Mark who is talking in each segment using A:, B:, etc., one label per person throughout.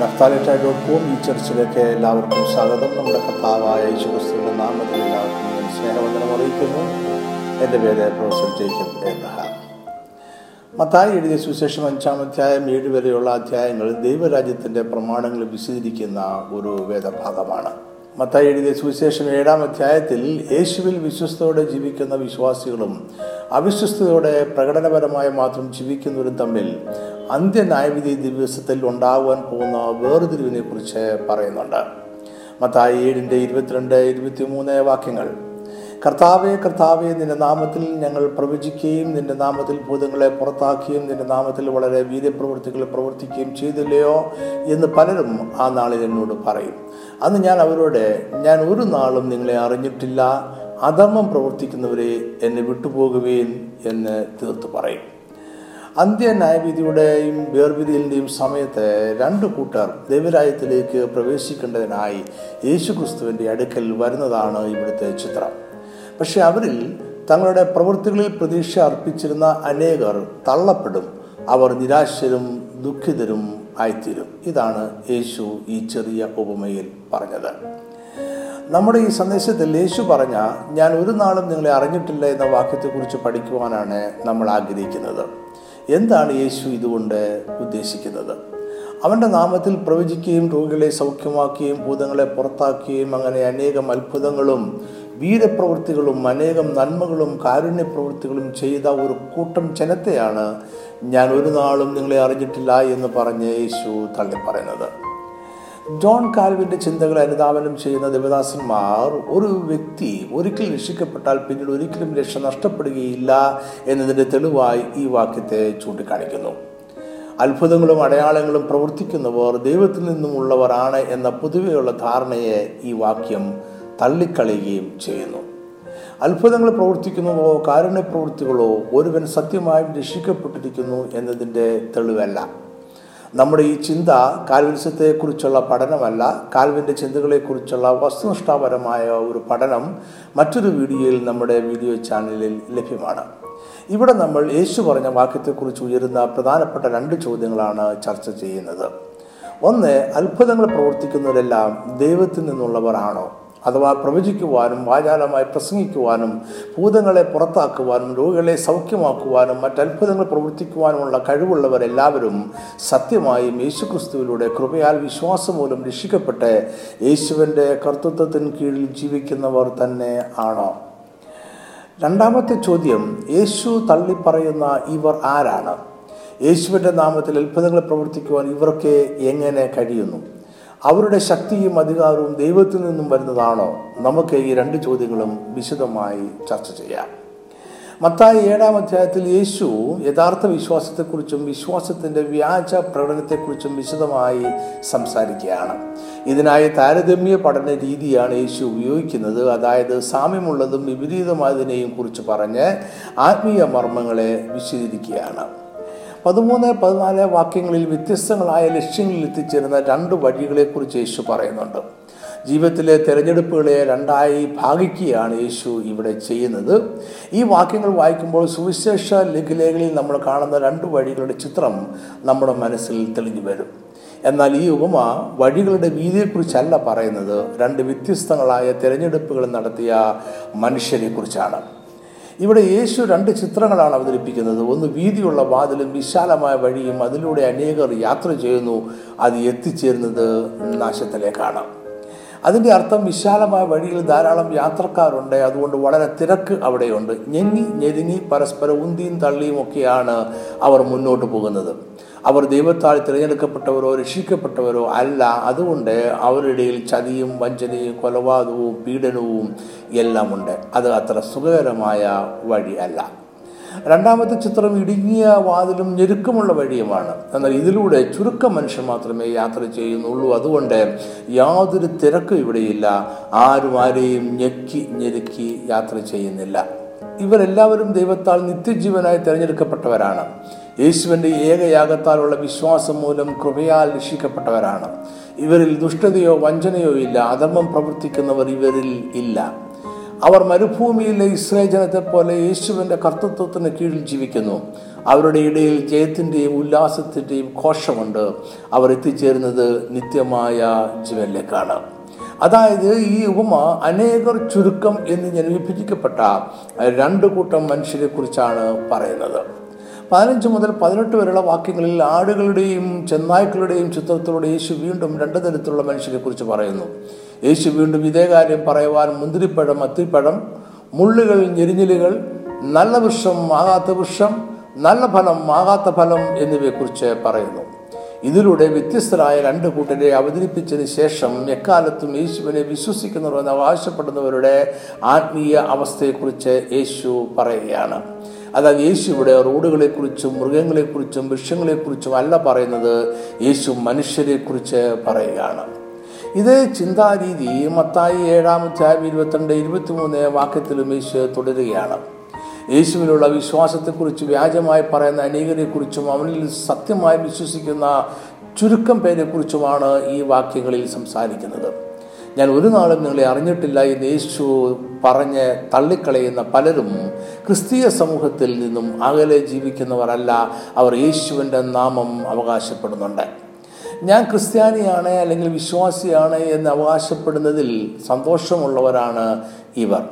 A: നഫ്താലിറ്റായി dot com ഈ ചർച്ചിലേക്ക് എല്ലാവർക്കും സ്വാഗതം. നമ്മുടെ കർത്താവായ യേശുക്രിസ്തുവിന്റെ നാമത്തിൽ എല്ലാവർക്കും ഞാൻ സ്നേഹവന്ദനം അറിയിക്കുന്നു. എന്റെ പേര് പ്രൊഫസർ ജേക്കബ് എബ്രഹാം മത്തായി എഴുതിയ സുശേഷം അഞ്ചാം അധ്യായം ഏഴ് വരെയുള്ള അധ്യായങ്ങൾ ദൈവരാജ്യത്തിന്റെ പ്രമാണങ്ങൾ വിശദീകരിക്കുന്ന ഒരു വേദഭാഗമാണ് മത്തായി എഴുതിയ സുവിശേഷം ഏഴാം അധ്യായത്തിൽ യേശുവിൽ വിശ്വസ്തയോടെ ജീവിക്കുന്ന വിശ്വാസികളും അവിശ്വസ്തയോടെ പ്രകടനപരമായി മാത്രം ജീവിക്കുന്നവരും തമ്മിൽ അന്ത്യന്യായവിധി ദിവസത്തിൽ ഉണ്ടാകുവാൻ പോകുന്ന വേർതിരിവിനെ കുറിച്ച് പറയുന്നുണ്ട്. മത്തായി ഏഴിന്റെ ഇരുപത്തിരണ്ട് ഇരുപത്തിമൂന്ന് വാക്യങ്ങൾ. കർത്താവെ കർത്താവെ നിന്റെ നാമത്തിൽ ഞങ്ങൾ പ്രവചിക്കുകയും നിന്റെ നാമത്തിൽ ഭൂതങ്ങളെ പുറത്താക്കുകയും നിന്റെ നാമത്തിൽ വളരെ വീര്യപ്രവൃത്തികൾ പ്രവർത്തിക്കുകയും ചെയ്തില്ലയോ? എന്ന് പലരും ആ നാളിൽ എന്നോട് പറയും. അന്ന് ഞാൻ അവരോട് ഞാൻ ഒരു നാളും നിങ്ങളെ അറിഞ്ഞിട്ടില്ല. അധർമ്മം പ്രവർത്തിക്കുന്നവരെ എന്നെ വിട്ടുപോകുവേൻ എന്ന് തീർത്തു പറയും. അന്ത്യ ന്യായവിധിയുടെയും വേർവിധിയിന്റെയും സമയത്ത് രണ്ട് കൂട്ടർ ദൈവരാജ്യത്തിലേക്ക് പ്രവേശിക്കേണ്ടതിനായി യേശുക്രിസ്തുവിന്റെ അടുക്കൽ വരുന്നതാണ് ഇവിടുത്തെ ചിത്രം. പക്ഷെ അവരിൽ തങ്ങളുടെ പ്രവൃത്തികളിൽ പ്രതീക്ഷ അർപ്പിച്ചിരുന്ന അനേകർ തള്ളപ്പെടും അവർ നിരാശരും ദുഃഖിതരും ആയിത്തീരും. ഇതാണ് യേശു ഈ ചെറിയ ഉപമയിൽ പറഞ്ഞത്. നമ്മുടെ ഈ സന്ദേശത്തിൽ യേശു പറഞ്ഞ ഞാൻ ഒരു നാളും നിങ്ങളെ അറിഞ്ഞിട്ടില്ല എന്ന വാക്യത്തെക്കുറിച്ച് പഠിക്കുവാനാണ് നമ്മൾ ആഗ്രഹിക്കുന്നത്. എന്താണ് യേശു ഇതുകൊണ്ട് ഉദ്ദേശിക്കുന്നത്? അവന്റെ നാമത്തിൽ പ്രവചിക്കുകയും രോഗികളെ സൗഖ്യമാക്കുകയും ഭൂതങ്ങളെ പുറത്താക്കുകയും അങ്ങനെ അനേകം അത്ഭുതങ്ങളും വീരപ്രവൃത്തികളും അനേകം നന്മകളും കാരുണ്യപ്രവൃത്തികളും ചെയ്ത ഒരു കൂട്ടം ജനത്തെയാണ് ഞാൻ ഒരു നാളും നിങ്ങളെ അറിഞ്ഞിട്ടില്ല എന്ന് പറഞ്ഞ് യേശു തള്ളിപ്പറയുന്നത്. ജോൺ കാൽവിന്റെ ചിന്തകളെ അനുധാവനം ചെയ്യുന്ന ദേവദാസന്മാർ ഒരു വ്യക്തി ഒരിക്കൽ രക്ഷിക്കപ്പെട്ടാൽ പിന്നീട് ഒരിക്കലും രക്ഷ നഷ്ടപ്പെടുകയില്ല എന്നതിന്റെ തെളിവായി ഈ വാക്യത്തെ ചൂണ്ടിക്കാണിക്കുന്നു. അത്ഭുതങ്ങളും അടയാളങ്ങളും പ്രവർത്തിക്കുന്നവർ ദൈവത്തിൽ നിന്നുമുള്ളവരാണ് എന്ന പൊതുവെയുള്ള ധാരണയെ ഈ വാക്യം തള്ളിക്കളയുകയും ചെയ്യുന്നു. അത്ഭുതങ്ങൾ പ്രവർത്തിക്കുന്നതോ കാരുണ്യപ്രവൃത്തികളോ ഒരുവൻ സത്യമായും രക്ഷിക്കപ്പെട്ടിരിക്കുന്നു എന്നതിന്റെ തെളിവല്ല. നമ്മുടെ ഈ ചിന്ത കാൽവിൻസത്തെക്കുറിച്ചുള്ള പഠനമല്ല കാൽവിന്റെ ചിന്തകളെക്കുറിച്ചുള്ള വസ്തുനിഷ്ഠാപരമായ ഒരു പഠനം മറ്റൊരു വീഡിയോയിൽ നമ്മുടെ വീഡിയോ ചാനലിൽ ലഭ്യമാണ്. ഇവിടെ നമ്മൾ യേശു പറഞ്ഞ വാക്യത്തെക്കുറിച്ച് ഉയരുന്ന പ്രധാനപ്പെട്ട രണ്ട് ചോദ്യങ്ങളാണ് ചർച്ച ചെയ്യുന്നത്. ഒന്ന് അത്ഭുതങ്ങൾ പ്രവർത്തിക്കുന്നവരെല്ലാം ദൈവത്തിൽ നിന്നുള്ളവരാണോ? അഥവാ പ്രവചിക്കുവാനും വാചാലമായി പ്രസംഗിക്കുവാനും ഭൂതങ്ങളെ പുറത്താക്കുവാനും രോഗികളെ സൗഖ്യമാക്കുവാനും മറ്റത്ഭുതങ്ങൾ പ്രവർത്തിക്കുവാനുമുള്ള കഴിവുള്ളവരെല്ലാവരും സത്യമായും യേശുക്രിസ്തുവിലൂടെ കൃപയാൽ വിശ്വാസം മൂലം രക്ഷിക്കപ്പെട്ട് യേശുവിന്റെ കർത്തൃത്വത്തിന് കീഴിൽ ജീവിക്കുന്നവർ തന്നെ ആണോ. രണ്ടാമത്തെ ചോദ്യം യേശു തള്ളിപ്പറയുന്ന ഇവർ ആരാണ്? യേശുവിന്റെ നാമത്തിൽ അത്ഭുതങ്ങൾ പ്രവർത്തിക്കുവാൻ ഇവർക്ക് എങ്ങനെ കഴിയുന്നു? അവരുടെ ശക്തിയും അധികാരവും ദൈവത്തിൽ നിന്നും വരുന്നതാണോ? നമുക്ക് ഈ രണ്ട് ചോദ്യങ്ങളും വിശദമായി ചർച്ച ചെയ്യാം. മത്തായി ഏഴാം അധ്യായത്തിൽ യേശു യഥാർത്ഥ വിശ്വാസത്തെക്കുറിച്ചും വിശ്വാസത്തിന്റെ വ്യാജ പ്രകടനത്തെക്കുറിച്ചും വിശദമായി സംസാരിക്കുകയാണ്. ഇതിനായി താരതമ്യ പഠന രീതിയാണ് യേശു ഉപയോഗിക്കുന്നത്. അതായത് സാമ്യമുള്ളതും വിപരീതമായതിനെയും കുറിച്ച് പറഞ്ഞ് ആത്മീയ മർമ്മങ്ങളെ വിശദീകരിക്കുകയാണ്. പതിമൂന്ന് പതിനാല് വാക്യങ്ങളിൽ വ്യത്യസ്തങ്ങളായ ലക്ഷ്യങ്ങളിൽ എത്തിച്ചേരുന്ന രണ്ട് വഴികളെക്കുറിച്ച് യേശു പറയുന്നുണ്ട്. ജീവിതത്തിലെ തിരഞ്ഞെടുപ്പുകളെ രണ്ടായി ഭാഗിക്കുകയാണ് യേശു ഇവിടെ ചെയ്യുന്നത്. ഈ വാക്യങ്ങൾ വായിക്കുമ്പോൾ സുവിശേഷ ലഘുലേഖകളിൽ നമ്മൾ കാണുന്ന രണ്ട് വഴികളുടെ ചിത്രം നമ്മുടെ മനസ്സിൽ തെളിഞ്ഞു വരും. എന്നാൽ ഈ ഉപമ വഴികളുടെ വീതിയെക്കുറിച്ചല്ല പറയുന്നത്. രണ്ട് വ്യത്യസ്തങ്ങളായ തിരഞ്ഞെടുപ്പുകൾ നടത്തിയ മനുഷ്യരെക്കുറിച്ചാണ്. ഇവിടെ യേശു രണ്ട് ചിത്രങ്ങളാണ് അവതരിപ്പിക്കുന്നത്. ഒന്ന് വീതിയുള്ള വാതിലും വിശാലമായ വഴിയും അതിലൂടെ അനേകർ യാത്ര ചെയ്യുന്നു. അത് എത്തിച്ചേരുന്നത് നാശത്തിലേക്കാണ്. അതിന്റെ അർത്ഥം വിശാലമായ വഴിയിൽ ധാരാളം യാത്രക്കാരുണ്ട്. അതുകൊണ്ട് വളരെ തിരക്ക് അവിടെയുണ്ട്. ഞെങ്ങി ഞെരുങ്ങി പരസ്പരം ഉന്തിയും തള്ളിയും ഒക്കെയാണ് അവർ മുന്നോട്ട് പോകുന്നത്. അവർ ദൈവത്താൽ തിരഞ്ഞെടുക്കപ്പെട്ടവരോ രക്ഷിക്കപ്പെട്ടവരോ അല്ല. അതുകൊണ്ട് അവരുടെ ചതിയും വഞ്ചനയും കൊലപാതകവും പീഡനവും എല്ലാം ഉണ്ട്. അത് അത്ര സുഖകരമായ വഴി അല്ല. രണ്ടാമത്തെ ചിത്രം ഇടുങ്ങിയ വാതിലും ഞെരുക്കമുള്ള വഴിയുമാണ്. എന്നാൽ ഇതിലൂടെ ചുരുക്കം മനുഷ്യർ മാത്രമേ യാത്ര ചെയ്യുന്നുള്ളൂ. അതുകൊണ്ട് യാതൊരു തിരക്കും ഇവിടെയില്ല. ആരും ആരെയും ഞെക്കി ഞെരുക്കി യാത്ര ചെയ്യുന്നില്ല. ഇവരെല്ലാവരും ദൈവത്താൽ നിത്യജീവനായി തിരഞ്ഞെടുക്കപ്പെട്ടവരാണ്. യേശുവിന്റെ ഏകയാഗത്താലുള്ള വിശ്വാസം മൂലം കൃപയാൽ രക്ഷിക്കപ്പെട്ടവരാണ്. ഇവരിൽ ദുഷ്ടതയോ വഞ്ചനയോ ഇല്ല. അധർമ്മം പ്രവർത്തിക്കുന്നവർ ഇവരിൽ ഇല്ല. അവർ മരുഭൂമിയിലെ ഇസ്രായേൽ ജനത്തെ പോലെ യേശുവിന്റെ കർത്തൃത്വത്തിന് കീഴിൽ ജീവിക്കുന്നു. അവരുടെ ഇടയിൽ ജയത്തിന്റെയും ഉല്ലാസത്തിന്റെയും ഘോഷമുണ്ട്. അവർ എത്തിച്ചേരുന്നത് നിത്യമായ ജീവനിലേക്കാണ്. അതായത് ഈ ഉപമ അനേകർ ചുരുക്കം എന്ന് ഞാൻ വിഭജിക്കപ്പെട്ട രണ്ട് കൂട്ടം മനുഷ്യരെ കുറിച്ചാണ് പറയുന്നത്. പതിനഞ്ച് മുതൽ പതിനെട്ട് വരെയുള്ള വാക്യങ്ങളിൽ ആടുകളുടെയും ചെന്നായ്ക്കളുടെയും ചിത്രത്തിലൂടെ യേശു വീണ്ടും രണ്ട് തരത്തിലുള്ള മനുഷ്യരെ കുറിച്ച് പറയുന്നു. യേശു വീണ്ടും ഇതേ കാര്യം പറയുവാൻ മുന്തിരിപ്പഴം അത്തിപ്പഴം മുള്ളുകൾ ഞെരിഞ്ഞിലുകൾ നല്ല വൃക്ഷം ആകാത്ത വൃക്ഷം നല്ല ഫലം ആകാത്ത ഫലം എന്നിവയെക്കുറിച്ച് പറയുന്നു. ഇതിലൂടെ വ്യത്യസ്തരായ രണ്ട് കൂട്ടരെ അവതരിപ്പിച്ചതിന് ശേഷം എക്കാലത്തും യേശുവിനെ വിശ്വസിക്കുന്നവർ എന്ന് അവകാശപ്പെടുന്നവരുടെ ആത്മീയ അവസ്ഥയെക്കുറിച്ച് യേശു പറയുകയാണ്. അതായത് യേശുവിടെ റോഡുകളെക്കുറിച്ചും മൃഗങ്ങളെക്കുറിച്ചും വൃക്ഷങ്ങളെക്കുറിച്ചും അല്ല പറയുന്നത് യേശു മനുഷ്യരെക്കുറിച്ച് പറയുകയാണ്. ഇതേ ചിന്താരീതി മത്തായി ഏഴാമധ്യായം ഇരുപത്തിരണ്ട് ഇരുപത്തിമൂന്ന് വാക്യത്തിലും യേശു തുടരുകയാണ്. യേശുവിനുള്ള വിശ്വാസത്തെക്കുറിച്ച് വ്യാജമായി പറയുന്ന അനേകരെക്കുറിച്ചും അവനിൽ സത്യമായി വിശ്വസിക്കുന്ന ചുരുക്കം പേരെക്കുറിച്ചുമാണ് ഈ വാക്യങ്ങളിൽ സംസാരിക്കുന്നത്. ഞാൻ ഒരു നാളും നിങ്ങളെ അറിഞ്ഞിട്ടില്ല എന്ന് യേശു പറഞ്ഞ് തള്ളിക്കളയുന്ന പലരും ക്രിസ്തീയ സമൂഹത്തിൽ നിന്നും അകലെ ജീവിക്കുന്നവരല്ല. അവർ യേശുവിന്റെ നാമം അവകാശപ്പെടുന്നുണ്ട്. ഞാൻ ക്രിസ്ത്യാനിയാണ് അല്ലെങ്കിൽ വിശ്വാസിയാണ് എന്ന് അവകാശപ്പെടുന്നതിൽ സന്തോഷമുള്ളവരാണ് ഇവർ.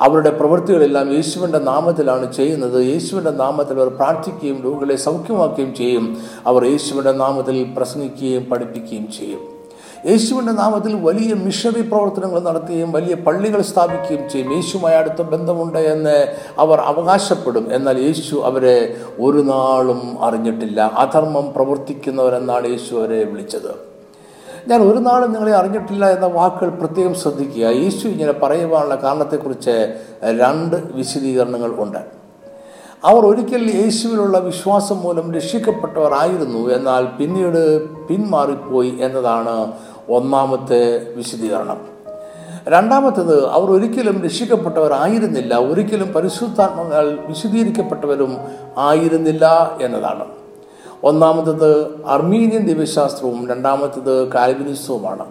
A: അവരുടെ പ്രവൃത്തികളെല്ലാം യേശുവിന്റെ നാമത്തിലാണ് ചെയ്യുന്നത്. യേശുവിന്റെ നാമത്തിൽ അവർ പ്രാർത്ഥിക്കുകയും രോഗികളെ സൗഖ്യമാക്കുകയും ചെയ്യും. അവർ യേശുവിന്റെ നാമത്തിൽ പ്രസംഗിക്കുകയും പഠിപ്പിക്കുകയും ചെയ്യും. യേശുവിന്റെ നാമത്തിൽ വലിയ മിഷണറി പ്രവർത്തനങ്ങൾ നടത്തുകയും വലിയ പള്ളികൾ സ്ഥാപിക്കുകയും ചെയ്യും. യേശുമായി അടുത്ത ബന്ധമുണ്ട് എന്ന് അവർ അവകാശപ്പെടും. എന്നാൽ യേശു അവരെ ഒരു നാളും അറിഞ്ഞിട്ടില്ല. അധർമ്മം പ്രവർത്തിക്കുന്നവരെന്നാണ് യേശു അവരെ വിളിച്ചത്. ഞാൻ ഒരു നാളും നിങ്ങളെ അറിഞ്ഞിട്ടില്ല എന്ന വാക്കുകൾ പ്രത്യേകം ശ്രദ്ധിക്കുക. യേശു ഇങ്ങനെ പറയുവാനുള്ള കാരണത്തെക്കുറിച്ച് രണ്ട് വിശദീകരണങ്ങൾ ഉണ്ട്. അവർ ഒരിക്കൽ യേശുവിലുള്ള വിശ്വാസം മൂലം രക്ഷിക്കപ്പെട്ടവർ ആയിരുന്നു. എന്നാൽ പിന്നീട് പിന്മാറിപ്പോയി എന്നതാണ് ഒന്നാമത്തെ വിശദീകരണം. രണ്ടാമത്തേത് അവർ ഒരിക്കലും രക്ഷിക്കപ്പെട്ടവരായിരുന്നില്ല. ഒരിക്കലും പരിശുദ്ധാത്മങ്ങൾ വിശദീകരിക്കപ്പെട്ടവരും ആയിരുന്നില്ല എന്നതാണ്. ഒന്നാമത്തത് അർമീനിയൻ ദിവ്യശാസ്ത്രവും രണ്ടാമത്തത് കാൽവിനിസവുമാണ്.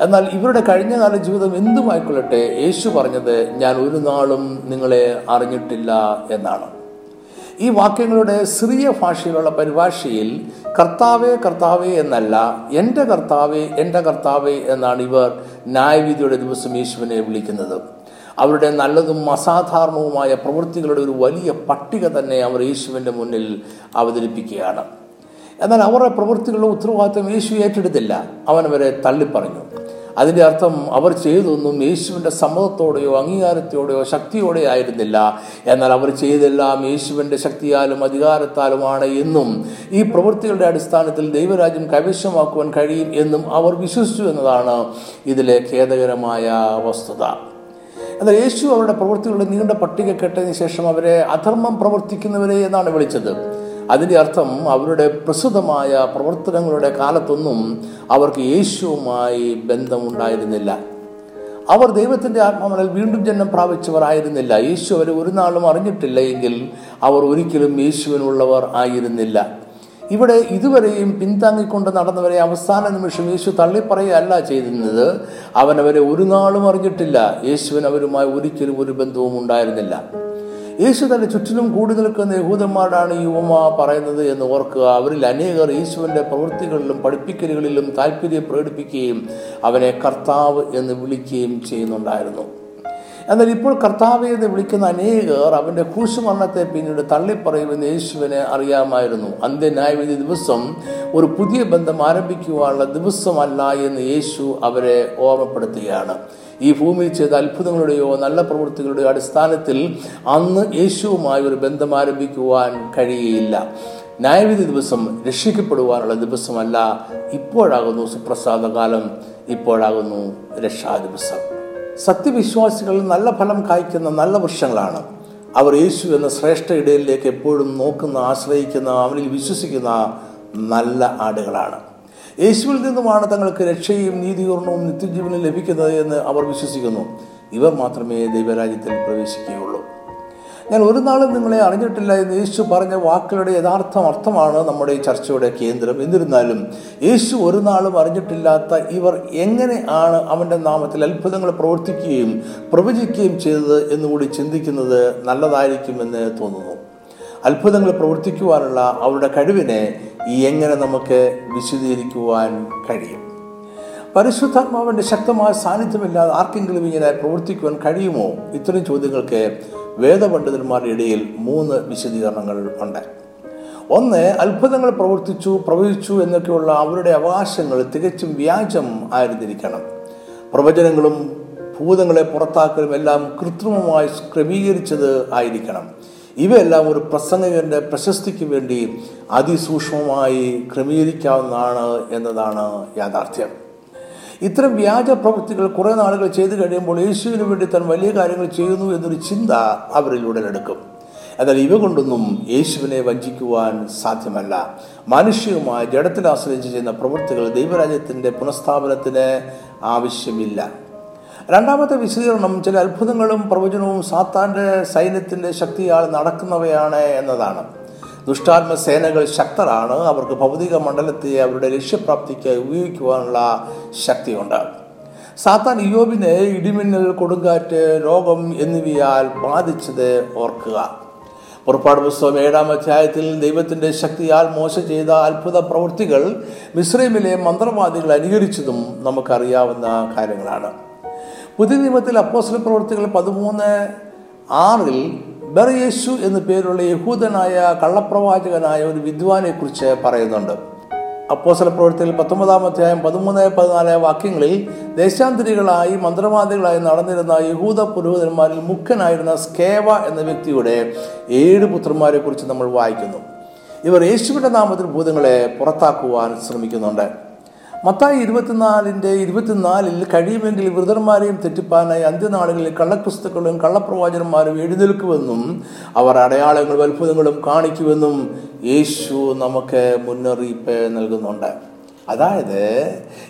A: എന്നാൽ ഇവരുടെ കഴിഞ്ഞകാല ജീവിതം എന്തുമായിക്കൊള്ളട്ടെ യേശു പറഞ്ഞത് ഞാൻ ഒരു നാളും നിങ്ങളെ അറിഞ്ഞിട്ടില്ല എന്നാണ്. ഈ വാക്യങ്ങളുടെ സിറിയ ഭാഷയിലുള്ള പരിഭാഷയിൽ കർത്താവേ കർത്താവേ എന്നല്ല എന്റെ കർത്താവേ എന്റെ കർത്താവേ എന്നാണ് ഇവർ ന്യായവിധിയുടെ ദിവസം യേശുവിനെ വിളിക്കുന്നത്. അവരുടെ നല്ലതും അസാധാരണവുമായ പ്രവൃത്തികളുടെ ഒരു വലിയ പട്ടിക തന്നെ അവർ യേശുവിന്റെ മുന്നിൽ അവതരിപ്പിക്കുകയാണ്. എന്നാൽ അവരുടെ പ്രവൃത്തികളുടെ ഉത്തരവാദിത്വം യേശു ഏറ്റെടുത്തില്ല. അവൻ അവരെ തള്ളിപ്പറഞ്ഞു. അതിന്റെ അർത്ഥം അവർ ചെയ്തൊന്നും യേശുവിന്റെ സമ്മതത്തോടെയോ അംഗീകാരത്തോടെയോ ശക്തിയോടെ ആയിരുന്നില്ല. എന്നാൽ അവർ ചെയ്തെല്ലാം യേശുവിന്റെ ശക്തിയാലും അധികാരത്താലുമാണ് എന്നും ഈ പ്രവൃത്തികളുടെ അടിസ്ഥാനത്തിൽ ദൈവരാജ്യം കൈവശമാക്കുവാൻ കഴിയും എന്നും അവർ വിശ്വസിച്ചു എന്നതാണ് ഇതിലെ ഖേദകരമായ വസ്തുത. എന്നാൽ യേശു അവരുടെ പ്രവൃത്തികളുടെ നീണ്ട പട്ടിക കെട്ടതിന് ശേഷം അവരെ അധർമ്മം പ്രവർത്തിക്കുന്നവരെ എന്നാണ് വിളിച്ചത്. അതിന്റെ അർത്ഥം അവരുടെ പ്രസിദ്ധമായ പ്രവർത്തനങ്ങളുടെ കാലത്തൊന്നും അവർക്ക് യേശുവുമായി ബന്ധമുണ്ടായിരുന്നില്ല. അവർ ദൈവത്തിന്റെ ആത്മാവിനാൽ വീണ്ടും ജന്മം പ്രാപിച്ചവരായിരുന്നില്ല യേശു അവരെ ഒരു നാളും അറിഞ്ഞിട്ടില്ല എങ്കിൽ അവർ ഒരിക്കലും യേശുവിനുള്ളവർ ആയിരുന്നില്ല. ഇവിടെ ഇതുവരെയും പിന്താങ്ങിക്കൊണ്ട് നടന്നവരെ അവസാന നിമിഷം യേശു തള്ളിപ്പറയല്ല ചെയ്തിരുന്നത്. അവൻ അവരെ ഒരു നാളും അറിഞ്ഞിട്ടില്ല. യേശുവിന് അവരുമായി ഒരിക്കലും ഒരു ബന്ധവും ഉണ്ടായിരുന്നില്ല യേശു തന്റെ ചുറ്റിലും കൂടി നിൽക്കുന്ന യഹൂദന്മാരാണ് ഈ ഉപമ പറയുന്നത് എന്ന് ഓർക്കുക. അവരിൽ അനേകർ യേശുവിന്റെ പ്രവൃത്തികളിലും പഠിപ്പിക്കലുകളിലും താല്പര്യം പ്രകടിപ്പിക്കുകയും അവനെ കർത്താവ് എന്ന് വിളിക്കുകയും ചെയ്യുന്നുണ്ടായിരുന്നു. എന്നാൽ ഇപ്പോൾ കർത്താവ് എന്ന് വിളിക്കുന്ന അനേകർ അവന്റെ ക്രൂശുമരണത്തെ പിന്നീട് തള്ളിപ്പറയുമെന്ന് യേശുവിനെ അറിയാമായിരുന്നു. അന്ത്യന്യായവിധി ദിവസം ഒരു പുതിയ ബന്ധം ആരംഭിക്കുവാനുള്ള ദിവസമല്ല എന്ന് യേശു അവരെ ഓർമ്മപ്പെടുത്തുകയാണ്. ഈ ഭൂമിയിൽ ചെയ്ത അത്ഭുതങ്ങളുടെയോ നല്ല പ്രവൃത്തികളുടെയോ അടിസ്ഥാനത്തിൽ അന്ന് യേശുവുമായി ഒരു ബന്ധം ആരംഭിക്കുവാൻ കഴിയുകയില്ല ന്യായവിധി ദിവസം രക്ഷിക്കപ്പെടുവാനുള്ള ദിവസമല്ല ഇപ്പോഴാകുന്നു സുപ്രസാദ കാലം ഇപ്പോഴാകുന്നു രക്ഷാ ദിവസം സത്യവിശ്വാസികൾ നല്ല ഫലം കായ്ക്കുന്ന നല്ല വൃക്ഷങ്ങളാണ്. അവർ യേശു എന്ന ശ്രേഷ്ഠ ഇടയിലേക്ക് എപ്പോഴും നോക്കുന്ന ആശ്രയിക്കുന്ന അവനിൽ വിശ്വസിക്കുന്ന നല്ല ആടുകളാണ്. യേശുവിൽ നിന്നുമാണ് തങ്ങൾക്ക് രക്ഷയും നീതികരണവും നിത്യജീവനും ലഭിക്കുന്നത് എന്ന് അവർ വിശ്വസിക്കുന്നു. ഇവർ മാത്രമേ ദൈവരാജ്യത്തിൽ പ്രവേശിക്കുകയുള്ളൂ. ഞാൻ ഒരു നാളും നിങ്ങളെ അറിഞ്ഞിട്ടില്ല എന്ന് യേശു പറഞ്ഞ വാക്കുകളുടെ യഥാർത്ഥ അർത്ഥമാണ് നമ്മുടെ ഈ ചർച്ചയുടെ കേന്ദ്രം. എന്നിരുന്നാലും യേശു ഒരു നാളും അറിഞ്ഞിട്ടില്ലാത്ത ഇവർ എങ്ങനെയാണ് അവന്റെ നാമത്തിൽ അത്ഭുതങ്ങൾ പ്രവർത്തിക്കുകയും പ്രവചിക്കുകയും ചെയ്തത് എന്നുകൂടി ചിന്തിക്കുന്നത് നല്ലതായിരിക്കുമെന്ന് തോന്നുന്നു. അത്ഭുതങ്ങൾ പ്രവർത്തിക്കുവാനുള്ള അവരുടെ കഴിവിനെ എങ്ങനെ നമുക്ക് വിശദീകരിക്കുവാൻ കഴിയും? പരിശുദ്ധാത്മാവിന്റെ ശക്തമായ സാന്നിധ്യമില്ലാതെ ആർക്കെങ്കിലും ഇങ്ങനെ പ്രവർത്തിക്കുവാൻ കഴിയുമോ? ഇത്തരം ചോദ്യങ്ങൾക്ക് വേദപണ്ഡിതന്മാരുടെ ഇടയിൽ മൂന്ന് വിശദീകരണങ്ങൾ ഉണ്ട്. ഒന്ന് അത്ഭുതങ്ങൾ പ്രവർത്തിച്ചു പ്രവചിച്ചു എന്നൊക്കെയുള്ള അവരുടെ അവകാശങ്ങൾ തികച്ചും വ്യാജം ആയിരുന്നിരിക്കണം. പ്രവചനങ്ങളും ഭൂതങ്ങളെ പുറത്താക്കലും എല്ലാം കൃത്രിമമായി ക്രമീകരിച്ചത് ആയിരിക്കണം. ഇവയെല്ലാം ഒരു പ്രസംഗകന്റെ പ്രശസ്തിക്ക് വേണ്ടി അതിസൂക്ഷ്മമായി ക്രമീകരിക്കാവുന്നതാണ് എന്നതാണ് യാഥാർത്ഥ്യം. ഇത്തരം വ്യാജ പ്രവൃത്തികൾ കുറേ നാളുകൾ ചെയ്തു കഴിയുമ്പോൾ യേശുവിന് വേണ്ടി തൻ വലിയ കാര്യങ്ങൾ ചെയ്യുന്നു എന്നൊരു ചിന്ത അവരിൽ ഉടലെടുക്കും എന്നാൽ ഇവ കൊണ്ടൊന്നും യേശുവിനെ വഞ്ചിക്കുവാൻ സാധ്യമല്ല. മാനുഷികമായ ജഡത്തിൽ ആശ്രയിച്ച് ചെയ്യുന്ന പ്രവൃത്തികൾ ദൈവരാജ്യത്തിന്റെ പുനഃസ്ഥാപനത്തിന് ആവശ്യമില്ല. രണ്ടാമത്തെ വിശദീകരണം ചില അത്ഭുതങ്ങളും പ്രവചനവും സാത്താന്റെ സൈന്യത്തിന്റെ ശക്തിയാൽ നടക്കുന്നവയാണ് എന്നതാണ്. ദുഷ്ടാത്മ സേനകൾ ശക്തരാണ്. അവർക്ക് ഭൗതിക മണ്ഡലത്തെ അവരുടെ ലക്ഷ്യപ്രാപ്തിക്കായി ഉപയോഗിക്കുവാനുള്ള ശക്തിയുണ്ട്. സാത്താൻ യോബിനെ ഇടിമിന്നൽ കൊടുങ്കാറ്റ് രോഗം എന്നിവയാൽ ബാധിച്ചത് ഓർക്കുക. പുറപ്പാട് പുസ്തകം ഏഴാം അധ്യായത്തിൽ ദൈവത്തിന്റെ ശക്തിയാൽ മോശ ചെയ്ത അത്ഭുത പ്രവൃത്തികൾ മിശ്രൈമിലെ മന്ത്രവാദികൾ അനുകരിച്ചതും നമുക്കറിയാവുന്ന കാര്യങ്ങളാണ്. പുതിയ നിയമത്തിൽ അപ്പോസ്റ്റൽ പ്രവർത്തികൾ പതിമൂന്ന് ആറിൽ യേശു എന്നു പേരുള്ള യഹൂദനായ കള്ളപ്രവാചകനായ ഒരു വിദ്വാനെ കുറിച്ച് പറയുന്നുണ്ട്. അപ്പോസല പ്രവൃത്തിയിൽ പത്തൊമ്പതാം അധ്യായം പതിമൂന്ന് പതിനാല് വാക്യങ്ങളിൽ ദേശാന്തരികളായി മന്ത്രവാദികളായി നടന്നിരുന്ന യഹൂദ പുരോഹിതന്മാരിൽ മുഖ്യനായിരുന്ന സ്കേവ എന്ന വ്യക്തിയുടെ ഏഴ് പുത്രന്മാരെ കുറിച്ച് നമ്മൾ വായിക്കുന്നു. ഇവർ യേശുവിന്റെ നാമത്തിൽ ഭൂതങ്ങളെ പുറത്താക്കുവാൻ ശ്രമിക്കുന്നുണ്ട്. മത്തായി ഇരുപത്തിനാലിന്റെ ഇരുപത്തിനാലിൽ കഴിയുമെങ്കിൽ വൃതന്മാരെയും തെറ്റിപ്പാനായി അന്ത്യനാളുകളിൽ കള്ളക്രിസ്തുക്കളും കള്ളപ്രവാചകന്മാരും എഴുന്നേൽക്കുമെന്നും അവർ അടയാളങ്ങളും അത്ഭുതങ്ങളും കാണിക്കുമെന്നും യേശു നമുക്ക് മുന്നറിയിപ്പ് നൽകുന്നുണ്ട്. അതായത്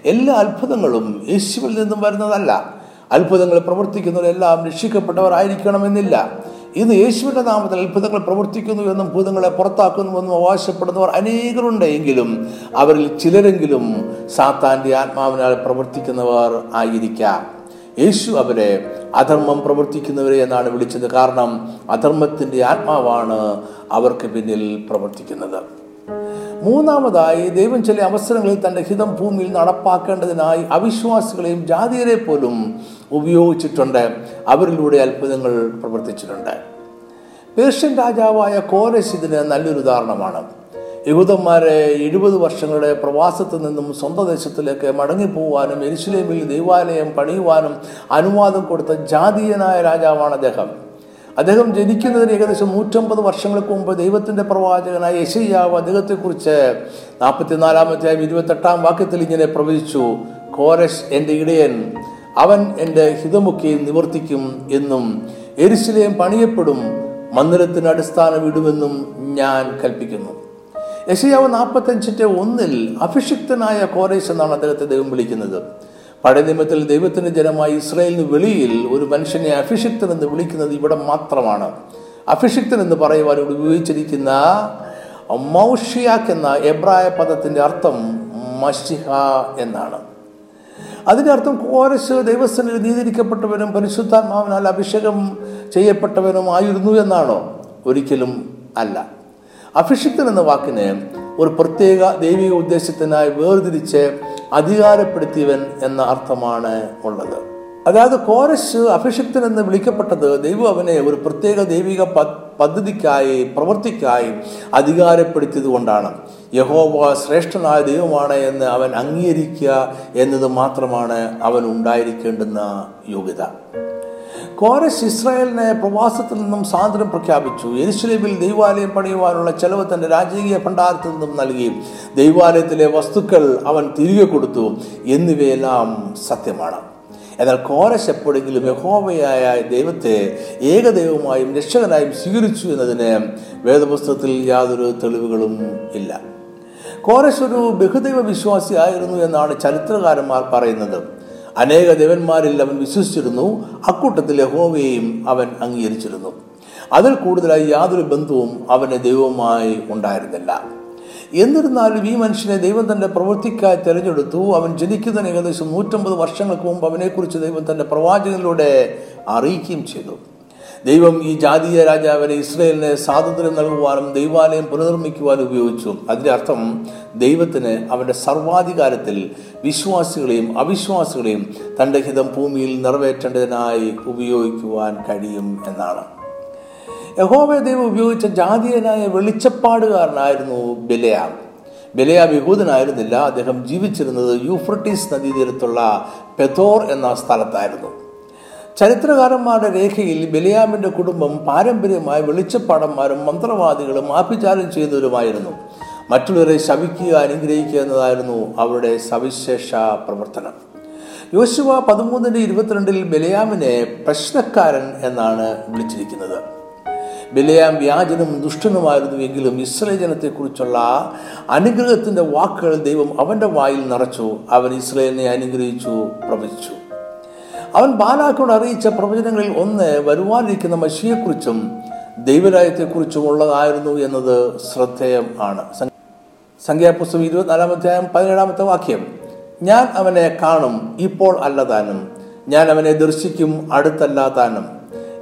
A: എല്ലാ അത്ഭുതങ്ങളും യേശുവിൽ നിന്നും വരുന്നതല്ല. അത്ഭുതങ്ങൾ പ്രവർത്തിക്കുന്നവരെല്ലാം രക്ഷിക്കപ്പെട്ടവരായിരിക്കണമെന്നില്ല. ഇന്ന് യേശുവിന്റെ നാമത്തിൽ അത്ഭുതങ്ങൾ പ്രവർത്തിക്കുന്നു എന്നും ഭൂതങ്ങളെ പുറത്താക്കുന്നുവെന്നും അവകാശപ്പെടുന്നവർ അനേകരുണ്ട് എങ്കിലും അവരിൽ ചിലരെങ്കിലും സാത്താന്റെ ആത്മാവിനാൽ പ്രവർത്തിക്കുന്നവർ ആയിരിക്കാം. യേശു അവരെ അധർമ്മം പ്രവർത്തിക്കുന്നവരെ എന്നാണ് വിളിച്ചത്. കാരണം അധർമ്മത്തിന്റെ ആത്മാവാണ് അവർക്ക് പിന്നിൽ പ്രവർത്തിക്കുന്നത്. മൂന്നാമതായി ദൈവം ചില അവസരങ്ങളിൽ തന്റെ ഹിതം ഭൂമിയിൽ നടപ്പാക്കേണ്ടതിനായി അവിശ്വാസികളെയും ജാതിയരെ പോലും ഉപയോഗിച്ചിട്ടുണ്ട്. അവരിലൂടെ അത്ഭുതങ്ങൾ പ്രവർത്തിച്ചിട്ടുണ്ട്. പേർഷ്യൻ രാജാവായ കോരസ് ഇതിന് നല്ലൊരു ഉദാഹരണമാണ്. യഹൂദന്മാരെ എഴുപത് വർഷങ്ങളുടെ പ്രവാസത്തിൽ നിന്നും സ്വന്തം ദേശത്തിലേക്ക് മടങ്ങിപ്പോവാനും എരിശിലേമിൽ ദൈവാലയം പണിയുവാനും അനുവാദം കൊടുത്ത ജാതീയനായ രാജാവാണ് അദ്ദേഹം. അദ്ദേഹം ജനിക്കുന്നതിന് ഏകദേശം നൂറ്റമ്പത് വർഷങ്ങൾക്ക് മുമ്പ് ദൈവത്തിന്റെ പ്രവാചകനായ യശയ്യാവ് അദ്ദേഹത്തെക്കുറിച്ച് നാൽപ്പത്തിനാലാമത്തെ ഇരുപത്തെട്ടാം വാക്യത്തിൽ ഇങ്ങനെ പ്രവചിച്ചു കോരശ് എന്റെ ഇടയൻ അവൻ എന്റെ ഹിതമൊക്കെ നിവർത്തിക്കും എന്നും എരിശിലേം പണിയപ്പെടും മന്ദിരത്തിന് അടിസ്ഥാനം ഇടുമെന്നും ഞാൻ കൽപ്പിക്കുന്നു. യശയാവ് നാൽപ്പത്തഞ്ചിന്റെ ഒന്നിൽ അഭിഷിക്തനായ കോരേശ് എന്നാണ് അദ്ദേഹത്തെ ദൈവം വിളിക്കുന്നത്. പഴയ നിയമത്തിൽ ദൈവത്തിന്റെ ജനമായി ഇസ്രയേലിന് വെളിയിൽ ഒരു മനുഷ്യനെ അഭിഷിക്തൻ എന്ന് വിളിക്കുന്നത് ഇവിടെ മാത്രമാണ്. അഭിഷിക്തൻ എന്ന് പറയുവാൻ ഇവിടെ ഉപയോഗിച്ചിരിക്കുന്ന മൗഷിയാക്ക് എന്ന എബ്രായ പദത്തിന്റെ അർത്ഥം മഷിഹ എന്നാണ്. അതിന്റെ അർത്ഥം കോരശ് ദൈവസ്ഥനിൽ നീതിരിക്കപ്പെട്ടവനും പരിശുദ്ധാത്മാവിനാൽ അഭിഷേകം ചെയ്യപ്പെട്ടവനും ആയിരുന്നു എന്നാണോ? ഒരിക്കലും അല്ല. അഭിഷിക്തൻ എന്ന വാക്കിന് ഒരു പ്രത്യേക ദൈവിക ഉദ്ദേശത്തിനായി വേർതിരിച്ച് അധികാരപ്പെടുത്തിയവൻ എന്ന അർത്ഥമാണ് ഉള്ളത്. അതായത് കോരശ് അഭിഷിക്തൻ എന്ന് വിളിക്കപ്പെട്ടത് ദൈവം അവനെ ഒരു പ്രത്യേക ദൈവിക പദ്ധതിക്കായി പ്രവൃത്തിക്കായി അധികാരപ്പെടുത്തിയത് കൊണ്ടാണ്. യഹോവ ശ്രേഷ്ഠനായ ദൈവമാണ് എന്ന് അവൻ അംഗീകരിക്കുക എന്നത് മാത്രമാണ് അവൻ ഉണ്ടായിരിക്കേണ്ടുന്ന യോഗ്യത. കോരസ് ഇസ്രായേലിനെ പ്രവാസത്തിൽ നിന്നും സ്വാതന്ത്ര്യം പ്രഖ്യാപിച്ചു. എരുസലേമിൽ ദൈവാലയം പണിയുവാനുള്ള ചെലവ് തന്റെ രാജകീയ ഭണ്ഡാരത്തിൽ നിന്നും നൽകി. ദൈവാലയത്തിലെ വസ്തുക്കൾ അവൻ തിരികെ കൊടുത്തു. എന്നിവയെല്ലാം സത്യമാണ്. എന്നാൽ കോരശ് എപ്പോഴെങ്കിലും യഹോവയായ ദൈവത്തെ ഏകദൈവമായും രക്ഷകനായും സ്വീകരിച്ചു എന്നതിന് വേദപുസ്തകത്തിൽ യാതൊരു തെളിവുകളും ഇല്ല. കോരശ് ഒരു ബഹുദൈവ വിശ്വാസിയായിരുന്നു എന്നാണ് ചരിത്രകാരന്മാർ പറയുന്നത്. അനേക ദേവന്മാരിൽ അവൻ വിശ്വസിച്ചിരുന്നു. അക്കൂട്ടത്തിൽ യഹോവയെയും അവൻ അംഗീകരിച്ചിരുന്നു. അതിൽ കൂടുതലായി യാതൊരു ബന്ധവും അവന് ദൈവവുമായി ഉണ്ടായിരുന്നില്ല. എന്നിരുന്നാലും ഈ മനുഷ്യനെ ദൈവം തന്റെ പ്രവൃത്തിക്കായി തിരഞ്ഞെടുത്തു. അവൻ ജനിക്കുന്നതിന് ഏകദേശം നൂറ്റമ്പത് വർഷങ്ങൾക്ക് മുമ്പ് അവനെക്കുറിച്ച് ദൈവം തന്റെ പ്രവാചകനിലൂടെ അറിയിക്കുകയും ചെയ്തു. ദൈവം ഈ ജാതീയ രാജാവിനെ ഇസ്രയേലിന് സ്വാതന്ത്ര്യം നൽകുവാനും ദൈവാലയം പുനർനിർമ്മിക്കുവാനും ഉപയോഗിച്ചു. അതിന്റെ അർത്ഥം ദൈവത്തിന് അവന്റെ സർവാധികാരത്തിൽ വിശ്വാസികളെയും അവിശ്വാസികളെയും തന്റെ ഹിതം ഭൂമിയിൽ നിറവേറ്റേണ്ടതിനായി ഉപയോഗിക്കുവാൻ കഴിയും എന്നാണ്. യഹോവ ദൈവം ഉപയോഗിച്ച ജാതീയനായ വെളിച്ചപ്പാടുകാരനായിരുന്നു ബെലയാം. ബെലയാം യഹൂദനായിരുന്നില്ല. അദ്ദേഹം ജീവിച്ചിരുന്നത് യൂഫ്രട്ടീസ് നദീതീരത്തുള്ള പെതോർ എന്ന സ്ഥലത്തായിരുന്നു. ചരിത്രകാരന്മാരുടെ രേഖയിൽ ബലിയാമിന്റെ കുടുംബം പാരമ്പര്യമായ വെളിച്ചപ്പാടന്മാരും മന്ത്രവാദികളും ആഭിചാരം ചെയ്തവരുമായിരുന്നു. മറ്റുള്ളവരെ ശവിക്കുക അനുഗ്രഹിക്കുക എന്നതായിരുന്നു അവരുടെ സവിശേഷ പ്രവർത്തനം. യോശുവ പതിമൂന്നിന്റെ ഇരുപത്തിരണ്ടിൽ ബലിയാമിനെ പ്രശ്നക്കാരൻ എന്നാണ് വിളിച്ചിരിക്കുന്നത്. ബിലയാം വ്യാജനും ദുഷ്ടനുമായിരുന്നു എങ്കിലും ഇസ്രേ ജനത്തെക്കുറിച്ചുള്ള അനുഗ്രഹത്തിന്റെ വാക്കുകൾ ദൈവം അവന്റെ വായിൽ നിറച്ചു അവൻ ഇസ്രയേലിനെ അനുഗ്രഹിച്ചു പ്രവചിച്ചു. അവൻ ബാലാക്കോട് അറിയിച്ച പ്രവചനങ്ങളിൽ ഒന്ന് വരുവാനിരിക്കുന്ന മഷിയെക്കുറിച്ചും ദൈവരായത്തെക്കുറിച്ചും ഉള്ളതായിരുന്നു എന്നത് ശ്രദ്ധേയം ആണ്. സംഖ്യാപുസ്തകം ഇരുപത്തിനാലാം അധ്യായം പതിനേഴാമത്തെ വാക്യം. ഞാൻ അവനെ കാണും ഇപ്പോൾ അല്ലതാനും. ഞാൻ അവനെ ദർശിക്കും അടുത്തല്ല താനും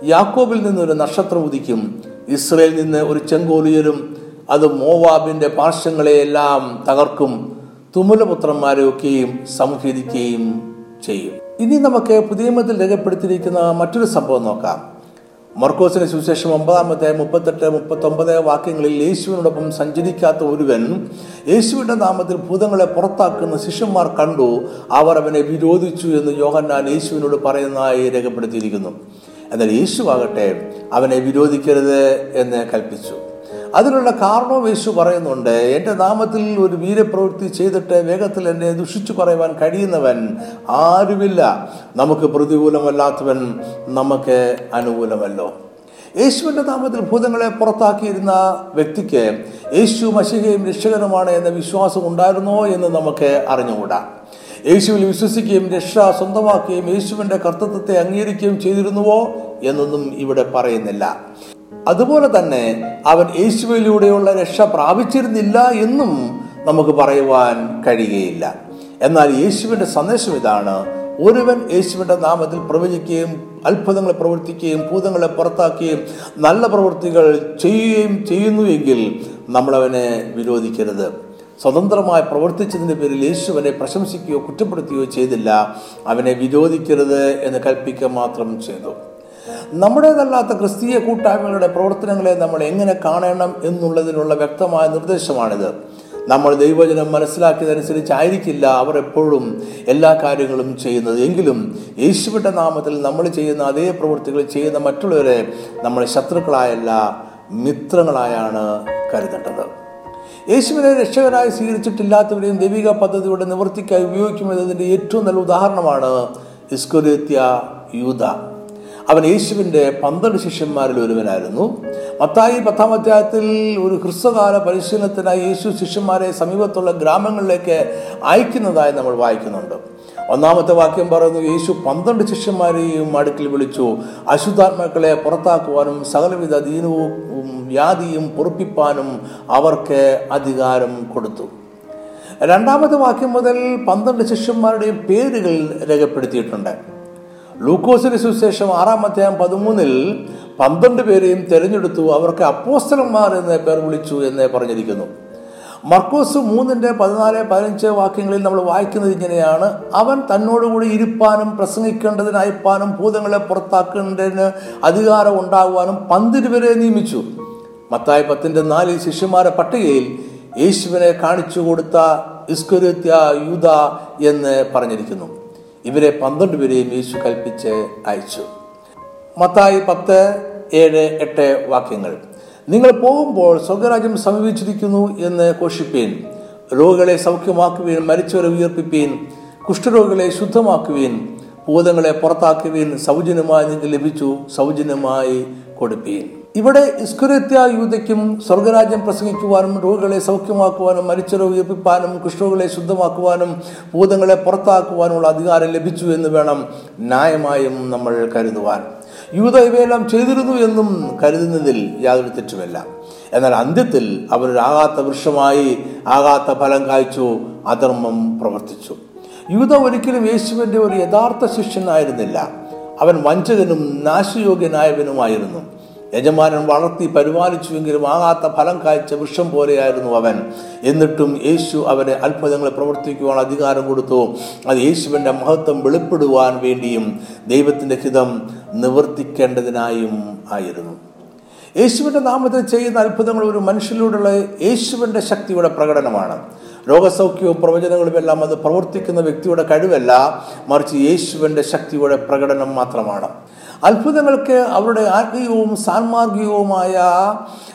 A: യാക്കോബിൽ നിന്ന് ഒരു നക്ഷത്രം ഉദിക്കും ഇസ്രയേലിൽ നിന്ന് ഒരു ചെങ്കോലിയരും അത് മോവാബിന്റെ പാർശ്വങ്ങളെയെല്ലാം തകർക്കും തുമുലപുത്രന്മാരെയൊക്കെയും സംഹരിക്കുകയും ചെയ്യും. ഇനി നമുക്ക് പുതിയ നിയമത്തിൽ രേഖപ്പെടുത്തിയിരിക്കുന്ന മറ്റൊരു സംഭവം നോക്കാം. മർക്കോസിന് സുവിശേഷം ഒമ്പതാമത്തെ മുപ്പത്തെട്ട് മുപ്പത്തൊമ്പത് വാക്യങ്ങളിൽ യേശുവിനോടൊപ്പം സഞ്ചരിക്കാത്ത ഒരുവൻ യേശുവിന്റെ നാമത്തിൽ ഭൂതങ്ങളെ പുറത്താക്കുന്ന ശിഷ്യന്മാർ കണ്ടു. അവർ അവനെ വിരോധിച്ചു എന്ന് യോഹന്നാൻ യേശുവിനോട് പറയുന്നതായി രേഖപ്പെടുത്തിയിരിക്കുന്നു. എന്നാൽ യേശു ആകട്ടെ അവനെ വിരോധിക്കരുത് എന്ന് കൽപ്പിച്ചു. അതിനുള്ള കാരണവും യേശു പറയുന്നുണ്ട് എന്റെ നാമത്തിൽ ഒരു വീരപ്രവൃത്തി ചെയ്തിട്ട് വേഗത്തിൽ എന്നെ ദുഷിച്ചു പറയുവാൻ കഴിയുന്നവൻ ആരുമില്ല. നമുക്ക് പ്രതികൂലമല്ലാത്തവൻ നമുക്ക് അനുകൂലമല്ലോ. യേശുവിന്റെ നാമത്തിൽ ഭൂതങ്ങളെ പുറത്താക്കിയിരുന്ന വ്യക്തിക്ക് യേശു മഷികയും രക്ഷകനുമാണ് എന്ന വിശ്വാസം ഉണ്ടായിരുന്നോ എന്ന് നമുക്ക് അറിഞ്ഞുകൂടാ. യേശുവിൽ വിശ്വസിക്കുകയും രക്ഷ സ്വന്തമാക്കുകയും യേശുവിന്റെ കർത്തൃത്വത്തെ അംഗീകരിക്കുകയും ചെയ്തിരുന്നുവോ എന്നൊന്നും ഇവിടെ പറയുന്നില്ല. അതുപോലെ തന്നെ അവൻ യേശുവിലൂടെയുള്ള രക്ഷ പ്രാപിച്ചിരുന്നില്ല എന്നും നമുക്ക് പറയുവാൻ കഴിയുകയില്ല. എന്നാൽ യേശുവിന്റെ സന്ദേശം ഇതാണ്. ഒരുവൻ യേശുവിന്റെ നാമത്തിൽ പ്രവചിക്കുകയും അത്ഭുതങ്ങൾ പ്രവർത്തിക്കുകയും ഭൂതങ്ങളെ പുറത്താക്കുകയും നല്ല പ്രവൃത്തികൾ ചെയ്യുകയും ചെയ്യുന്നുവെങ്കിൽ നമ്മളവനെ വിരോധിക്കരുത്. സ്വതന്ത്രമായി പ്രവർത്തിച്ചതിന്റെ പേരിൽ യേശുവിനെ പ്രശംസിക്കുകയോ കുറ്റപ്പെടുത്തുകയോ ചെയ്തില്ല. അവനെ വിരോധിക്കരുത് എന്ന് കൽപ്പിക്കുക മാത്രം ചെയ്തു. നമ്മുടേതല്ലാത്ത ക്രിസ്തീയ കൂട്ടായ്മകളുടെ പ്രവർത്തനങ്ങളെ നമ്മൾ എങ്ങനെ കാണണം എന്നുള്ളതിനുള്ള വ്യക്തമായ നിർദ്ദേശമാണിത്. നമ്മൾ ദൈവജനം മനസ്സിലാക്കിയതനുസരിച്ചായിരിക്കില്ല അവർ എപ്പോഴും എല്ലാ കാര്യങ്ങളും ചെയ്യുന്നത്. എങ്കിലും യേശുവിന്റെ നാമത്തിൽ നമ്മൾ ചെയ്യുന്ന അതേ പ്രവൃത്തികൾ ചെയ്യുന്ന മറ്റുള്ളവരെ നമ്മൾ ശത്രുക്കളായല്ല മിത്രങ്ങളായാണ് കരുതേണ്ടത്. യേശുവിനെ രക്ഷകരായി സ്വീകരിച്ചിട്ടില്ലാത്തവരെയും ദൈവിക പദ്ധതിയുടെ നിവൃത്തിക്കായി ഉപയോഗിക്കുമെന്നതിന്റെ ഏറ്റവും നല്ല ഉദാഹരണമാണ് ഇസ്കുരേത്യ യൂത. അവൻ യേശുവിന്റെ പന്ത്രണ്ട് ശിഷ്യന്മാരിൽ ഒരുവനായിരുന്നു. മത്തായി പത്താം അധ്യായത്തിൽ ഒരു ഹ്രസ്വകാല പരിശീലനത്തിനായി യേശു ശിഷ്യന്മാരെ സമീപത്തുള്ള ഗ്രാമങ്ങളിലേക്ക് അയക്കുന്നതായി നമ്മൾ വായിക്കുന്നുണ്ട്. ഒന്നാമത്തെ വാക്യം പറയുന്നു യേശു പന്ത്രണ്ട് ശിഷ്യന്മാരെയും അടുക്കിൽ വിളിച്ചു. അശുദ്ധാത്മാക്കളെ പുറത്താക്കുവാനും സകലവിധ ദീനവും വ്യാധിയും പൊറുപ്പിപ്പാനും അവർക്ക് അധികാരം കൊടുത്തു. രണ്ടാമത്തെ വാക്യം മുതൽ പന്ത്രണ്ട് ശിഷ്യന്മാരുടെയും പേരുകൾ രേഖപ്പെടുത്തിയിട്ടുണ്ട്. ലൂക്കോസിന് സുശേഷം ആറാം അധ്യായം പതിമൂന്നിൽ പന്ത്രണ്ട് പേരെയും തിരഞ്ഞെടുത്തു അവർക്ക് അപ്പോസ്റ്റലന്മാർ എന്ന പേർ വിളിച്ചു എന്ന് പറഞ്ഞിരിക്കുന്നു. മർക്കോസ് മൂന്നിന്റെ പതിനാല് പതിനഞ്ച് വാക്യങ്ങളിൽ നമ്മൾ വായിക്കുന്നത് ഇങ്ങനെയാണ് അവൻ തന്നോടുകൂടി ഇരുപ്പാനും പ്രസംഗിക്കേണ്ടതിന് അയപ്പാനും ഭൂതങ്ങളെ പുറത്താക്കേണ്ടതിന് അധികാരം ഉണ്ടാകുവാനും പന്തിരുവരെ നിയമിച്ചു. മത്തായ പത്തിന്റെ നാലിൽ ശിഷ്യന്മാരെ പട്ടികയിൽ യേശുവിനെ കാണിച്ചു കൊടുത്ത ഇസ്കുരുത്യ യൂത എന്ന് പറഞ്ഞിരിക്കുന്നു. ഇവരെ പന്ത്രണ്ട് പേരെയും യേശു കൽപ്പിച്ച് അയച്ചു. മത്തായി പത്ത് ഏഴ് എട്ട് വാക്യങ്ങൾ. നിങ്ങൾ പോകുമ്പോൾ സ്വർഗരാജ്യം സമീപിച്ചിരിക്കുന്നു എന്ന് ഘോഷിപ്പീൻ. രോഗികളെ സൗഖ്യമാക്കുവീൻ മരിച്ചവരെ ഉയർപ്പിപ്പീൻ. കുഷ്ഠരോഗികളെ ശുദ്ധമാക്കുവീൻ. ഭൂതങ്ങളെ പുറത്താക്കുവീൻ സൗജന്യമായി നിങ്ങൾക്ക് ലഭിച്ചു സൗജന്യമായി കൊടുപ്പീൻ. ഇവിടെ ഇസ്കുരത്യ യൂതയ്ക്കും സ്വർഗരാജ്യം പ്രസംഗിക്കുവാനും രോഗികളെ സൗഖ്യമാക്കുവാനും മരിച്ച രോഗിപ്പിപ്പാനും കുഷ്ഠരോഗികളെ ശുദ്ധമാക്കുവാനും ഭൂതങ്ങളെ പുറത്താക്കുവാനുള്ള അധികാരം ലഭിച്ചു എന്ന് വേണം ന്യായമായും നമ്മൾ കരുതുവാൻ. യൂത ഇവയെല്ലാം ചെയ്തിരുന്നു എന്നും കരുതുന്നതിൽ യാതൊരു തെറ്റുമല്ല. എന്നാൽ അന്ത്യത്തിൽ അവരൊരാകാത്ത വൃക്ഷമായി ആകാത്ത ഫലം കായ്ച്ചു അധർമ്മം പ്രവർത്തിച്ചു. യൂത ഒരിക്കലും യേശുവിന്റെ ഒരു യഥാർത്ഥ ശിഷ്യനായിരുന്നില്ല. അവൻ വഞ്ചകനും നാശയോഗ്യനായവനുമായിരുന്നു. യജമാനൻ വളർത്തി പരിപാലിച്ചുവെങ്കിലും ആകാത്ത ഫലം കായ്ച്ച വൃക്ഷം പോലെയായിരുന്നു അവൻ. എന്നിട്ടും യേശു അവനെ അത്ഭുതങ്ങളെ പ്രവർത്തിക്കുവാൻ അധികാരം കൊടുത്തു. അത് യേശുവിന്റെ മഹത്വം വെളിപ്പെടുവാൻ വേണ്ടിയും ദൈവത്തിന്റെ ഹിതം നിവർത്തിക്കേണ്ടതിനായും ആയിരുന്നു. യേശുവിന്റെ നാമത്തിൽ ചെയ്യുന്ന അത്ഭുതങ്ങൾ ഒരു മനുഷ്യനിലൂടെയുള്ള യേശുവിന്റെ ശക്തിയുടെ പ്രകടനമാണ്. രോഗസൗഖ്യവും പ്രവചനങ്ങളും എല്ലാം അത് പ്രവർത്തിക്കുന്ന വ്യക്തിയുടെ കഴിവല്ല മറിച്ച് യേശുവിന്റെ ശക്തിയുടെ പ്രകടനം മാത്രമാണ്. അത്ഭുതങ്ങൾക്ക് അവരുടെ ആത്മീയവും സാൻമാർഗികവുമായ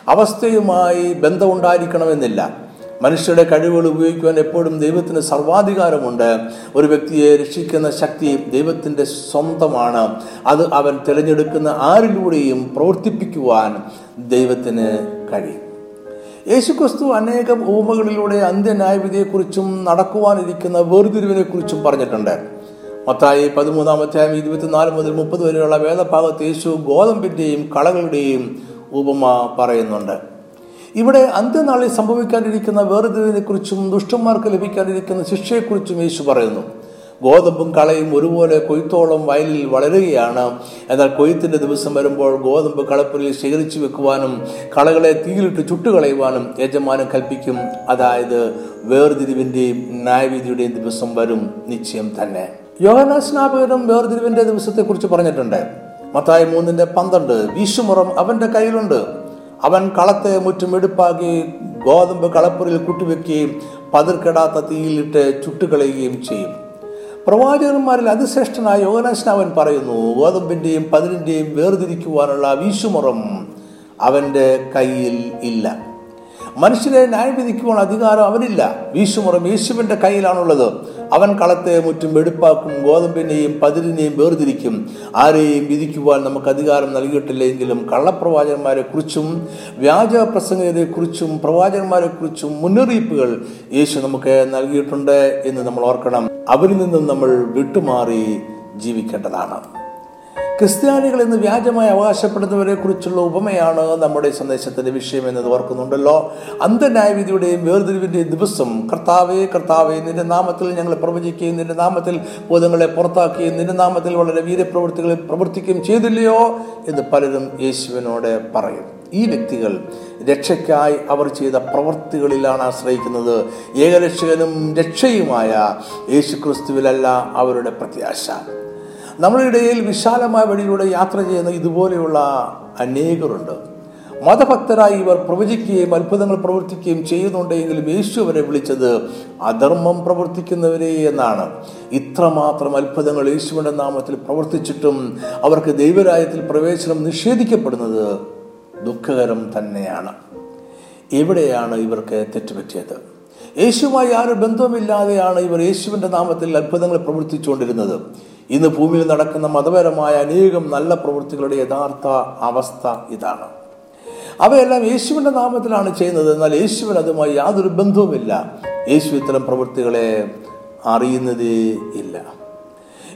A: അവസ്ഥയുമായി ബന്ധമുണ്ടായിരിക്കണമെന്നില്ല. മനുഷ്യരുടെ കഴിവുകൾ ഉപയോഗിക്കുവാൻ എപ്പോഴും ദൈവത്തിന് സർവാധികാരമുണ്ട്. ഒരു വ്യക്തിയെ രക്ഷിക്കുന്ന ശക്തി ദൈവത്തിന്റെ സ്വന്തമാണ്. അത് അവൻ തിരഞ്ഞെടുക്കുന്ന ആരിലൂടെയും പ്രവർത്തിപ്പിക്കുവാൻ ദൈവത്തിന് കഴിയും. യേശുക്രിസ്തു അനേകം ഉപമകളിലൂടെ അന്ത്യന്യായവിധിയെക്കുറിച്ചും നടക്കുവാനിരിക്കുന്ന വേർതിരിവിനെക്കുറിച്ചും പറഞ്ഞിട്ടുണ്ട്. മത്തായി പതിമൂന്നാമധ്യായം ഇരുപത്തിനാല് മുതൽ മുപ്പത് വരെയുള്ള വേദഭാഗത്ത് യേശു ഗോതമ്പിന്റെയും കളകളുടെയും ഉപമ പറയുന്നുണ്ട്. ഇവിടെ അന്ത്യനാളിൽ സംഭവിക്കാനിരിക്കുന്ന വേർതിരിവിനെക്കുറിച്ചും ദുഷ്ടന്മാർക്ക് ലഭിക്കാനിരിക്കുന്ന ശിക്ഷയെക്കുറിച്ചും യേശു പറയുന്നു. ഗോതമ്പും കളയും ഒരുപോലെ കൊയ്ത്തോളം വയലിൽ വളരുകയാണ്. എന്നാൽ കൊയ്ത്തിന്റെ ദിവസം വരുമ്പോൾ ഗോതമ്പ് കളപ്പുരയിൽ ശേഖരിച്ചു വെക്കുവാനും കളകളെ തീയിലിട്ട് ചുട്ടുകളയുവാനും യജമാനം കൽപ്പിക്കും. അതായത് വേർതിരിവിന്റെയും ന്യായവിധിയുടെയും ദിവസം വരും നിശ്ചയം തന്നെ. യോഹനാസ്നാപകനും വേർതിരിവിന്റെ ദിവസത്തെക്കുറിച്ച് പറഞ്ഞിട്ടുണ്ട്. മത്തായി മൂന്നിന്റെ പന്ത്രണ്ട് വീശുമുറം അവന്റെ കയ്യിലുണ്ട്. അവൻ കളത്തെ മുറ്റും എടുപ്പാക്കി ഗോതമ്പ് കളപ്പുറിൽ കുട്ടിവെക്കുകയും പതിർക്കെടാത്ത തീയിലിട്ട് ചുട്ടുകളയുകയും ചെയ്യും. പ്രവാചകന്മാരിൽ അതിശ്രേഷ്ഠനായ യോഗനാശ്നാവൻ പറയുന്നു ഗോതമ്പിന്റെയും പതിരിന്റെയും വേർതിരിക്കുവാനുള്ള വീശുമുറം അവന്റെ കയ്യിൽ ഇല്ല. മനുഷ്യരെ ന്യായം വിധിക്കുവാനുള്ള അധികാരം അവനില്ല. വീശുമുറം യേശുവിന്റെ കയ്യിലാണുള്ളത്. അവൻ കളത്തെ മുറ്റും വെടുപ്പാക്കും ഗോതമ്പിനെയും പതിരിനെയും വേർതിരിക്കും. ആരെയും വിധിക്കുവാൻ നമുക്ക് അധികാരം നൽകിയിട്ടില്ലെങ്കിലും കള്ളപ്രവാചകന്മാരെ കുറിച്ചും വ്യാജ പ്രസംഗരെ കുറിച്ചും പ്രവാചകന്മാരെ കുറിച്ചും മുന്നറിയിപ്പുകൾ യേശു നമുക്ക് നൽകിയിട്ടുണ്ട് എന്ന് നമ്മൾ ഓർക്കണം. അവരിൽ നിന്നും നമ്മൾ വിട്ടുമാറി ജീവിക്കേണ്ടതാണ്. ക്രിസ്ത്യാനികൾ എന്ന് വ്യാജമായി അവകാശപ്പെടുന്നവരെ കുറിച്ചുള്ള ഉപമയാണ് നമ്മുടെ സന്ദേശത്തിന്റെ വിഷയം എന്നത് ഓർക്കുന്നുണ്ടല്ലോ. അന്ധന്യായവിധിയുടെയും വേർതിരിവിന്റെയും ദിവസം കർത്താവേ കർത്താവേ നിന്റെ നാമത്തിൽ ഞങ്ങൾ പ്രവചിക്കുകയും നിന്റെ നാമത്തിൽ ബോധങ്ങളെ പുറത്താക്കുകയും നിന്റെ നാമത്തിൽ വളരെ വീരപ്രവൃത്തികൾ പ്രവർത്തിക്കുകയും ചെയ്തില്ലയോ എന്ന് പലരും യേശുവിനോട് പറയും. ഈ വ്യക്തികൾ രക്ഷയ്ക്കായി അവർ ചെയ്ത പ്രവൃത്തികളിലാണ് ആശ്രയിക്കുന്നത്. ഏകരക്ഷകനും രക്ഷയുമായ യേശുക്രിസ്തുവിലല്ല അവരുടെ പ്രത്യാശ. നമ്മുടെ ഇടയിൽ വിശാലമായ വഴിയിലൂടെ യാത്ര ചെയ്യുന്ന ഇതുപോലെയുള്ള അനേകരുണ്ട്. മതഭക്തരായി ഇവർ പ്രവചിക്കുകയും അത്ഭുതങ്ങൾ പ്രവർത്തിക്കുകയും ചെയ്യുന്നുണ്ടെങ്കിലും യേശു അവരെ വിളിച്ചത് അധർമ്മം പ്രവർത്തിക്കുന്നവരെ എന്നാണ്. ഇത്രമാത്രം അത്ഭുതങ്ങൾ യേശുവിന്റെ നാമത്തിൽ പ്രവർത്തിച്ചിട്ടും അവർക്ക് ദൈവരായത്തിൽ പ്രവേശനം നിഷേധിക്കപ്പെടുന്നത് ദുഃഖകരം തന്നെയാണ്. എവിടെയാണ് ഇവർക്ക് തെറ്റുപറ്റിയത്? യേശുവുമായി ആരും ബന്ധവുമില്ലാതെയാണ് ഇവർ യേശുവിന്റെ നാമത്തിൽ അത്ഭുതങ്ങൾ പ്രവർത്തിച്ചുകൊണ്ടിരുന്നത്. ഇന്ന് ഭൂമിയിൽ നടക്കുന്ന മതപരമായ അനേകം നല്ല പ്രവൃത്തികളുടെ യഥാർത്ഥ അവസ്ഥ ഇതാണ്. അവയെല്ലാം യേശുവിന്റെ നാമത്തിലാണ് ചെയ്യുന്നത്. എന്നാൽ യേശുവിന് അതുമായി യാതൊരു ബന്ധവുമില്ല. യേശു ഇത്തരം പ്രവൃത്തികളെ അറിയുന്നതേ ഇല്ല.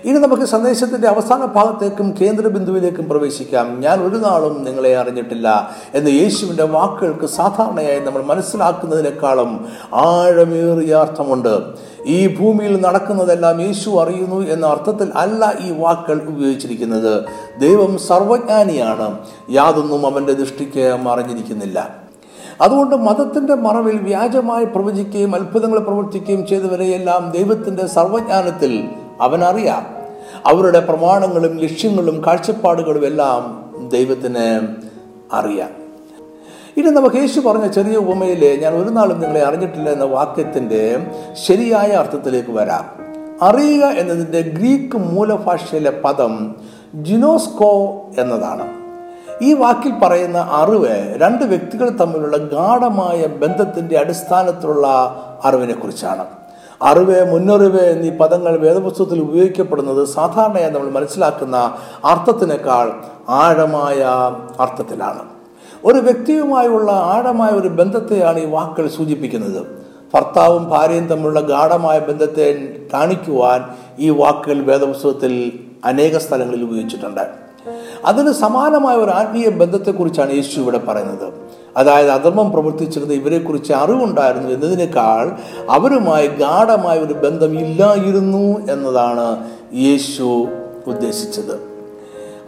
A: ഇനി നമുക്ക് സന്ദേശത്തിന്റെ അവസാന ഭാഗത്തേക്കും കേന്ദ്ര ബിന്ദുവിലേക്കും പ്രവേശിക്കാം. ഞാൻ ഒരു നാളും നിങ്ങളെ അറിഞ്ഞിട്ടില്ല എന്ന് യേശുവിന്റെ വാക്കുകൾക്ക് സാധാരണയായി നമ്മൾ മനസ്സിലാക്കുന്നതിനേക്കാളും ആഴമേറിയ അർത്ഥമുണ്ട്. ഈ ഭൂമിയിൽ നടക്കുന്നതെല്ലാം യേശു അറിയുന്നു എന്ന അർത്ഥത്തിൽ അല്ല ഈ വാക്കുകൾ ഉപയോഗിച്ചിരിക്കുന്നത്. ദൈവം സർവജ്ഞാനിയാണ്. യാതൊന്നും അവന്റെ ദൃഷ്ടിക്ക് മറിഞ്ഞിരിക്കുന്നില്ല. അതുകൊണ്ട് മതത്തിന്റെ മറവിൽ വ്യാജമായി പ്രവചിക്കുകയും അത്ഭുതങ്ങൾ പ്രവർത്തിക്കുകയും ചെയ്തവരെയെല്ലാം ദൈവത്തിന്റെ സർവജ്ഞാനത്തിൽ അവനറിയാം. അവരുടെ പ്രമാണങ്ങളും ലക്ഷ്യങ്ങളും കാഴ്ചപ്പാടുകളും എല്ലാം ദൈവത്തിന് അറിയാം. ഇനി നമുക്ക് യേശു പറഞ്ഞ ചെറിയ ഉപമയിലെ ഞാൻ ഒരു നാളും നിങ്ങളെ അറിഞ്ഞിട്ടില്ല എന്ന വാക്യത്തിന്റെ ശരിയായ അർത്ഥത്തിലേക്ക് വരാം. അറിയുക എന്നതിന്റെ ഗ്രീക്ക് മൂലഭാഷയിലെ പദം ജിനോസ്കോ എന്നതാണ്. ഈ വാക്കിൽ പറയുന്ന അറിവ് രണ്ട് വ്യക്തികൾ തമ്മിലുള്ള ഗാഠമായ ബന്ധത്തിന്റെ അടിസ്ഥാനത്തിലുള്ള അറിവിനെ കുറിച്ചാണ് അറിവ് മുന്നറിവ് എന്നീ പദങ്ങൾ വേദപുസ്തകത്തിൽ ഉപയോഗിക്കപ്പെടുന്നത് സാധാരണയായി നമ്മൾ മനസ്സിലാക്കുന്ന അർത്ഥത്തിനേക്കാൾ ആഴമായ അർത്ഥത്തിലാണ്. ഒരു വ്യക്തിയുമായുള്ള ആഴമായ ഒരു ബന്ധത്തെയാണ് ഈ വാക്കുകൾ സൂചിപ്പിക്കുന്നത്. ഭർത്താവും ഭാര്യയും തമ്മിലുള്ള ഗാഠമായ ബന്ധത്തെ കാണിക്കുവാൻ ഈ വാക്കുകൾ വേദപുസ്തകത്തിൽ അനേക സ്ഥലങ്ങളിൽ ഉപയോഗിച്ചിട്ടുണ്ട്. അതിന് സമാനമായ ഒരു ആത്മീയ ബന്ധത്തെക്കുറിച്ചാണ് യേശു ഇവിടെ പറയുന്നത്. അതായത് അധർമ്മം പ്രവർത്തിച്ചിരുന്ന ഇവരെക്കുറിച്ച് അറിവുണ്ടായിരുന്നു എന്നതിനേക്കാൾ അവരുമായി ഗാഠമായ ഒരു ബന്ധം ഇല്ലായിരുന്നു എന്നതാണ് യേശു ഉദ്ദേശിച്ചത്.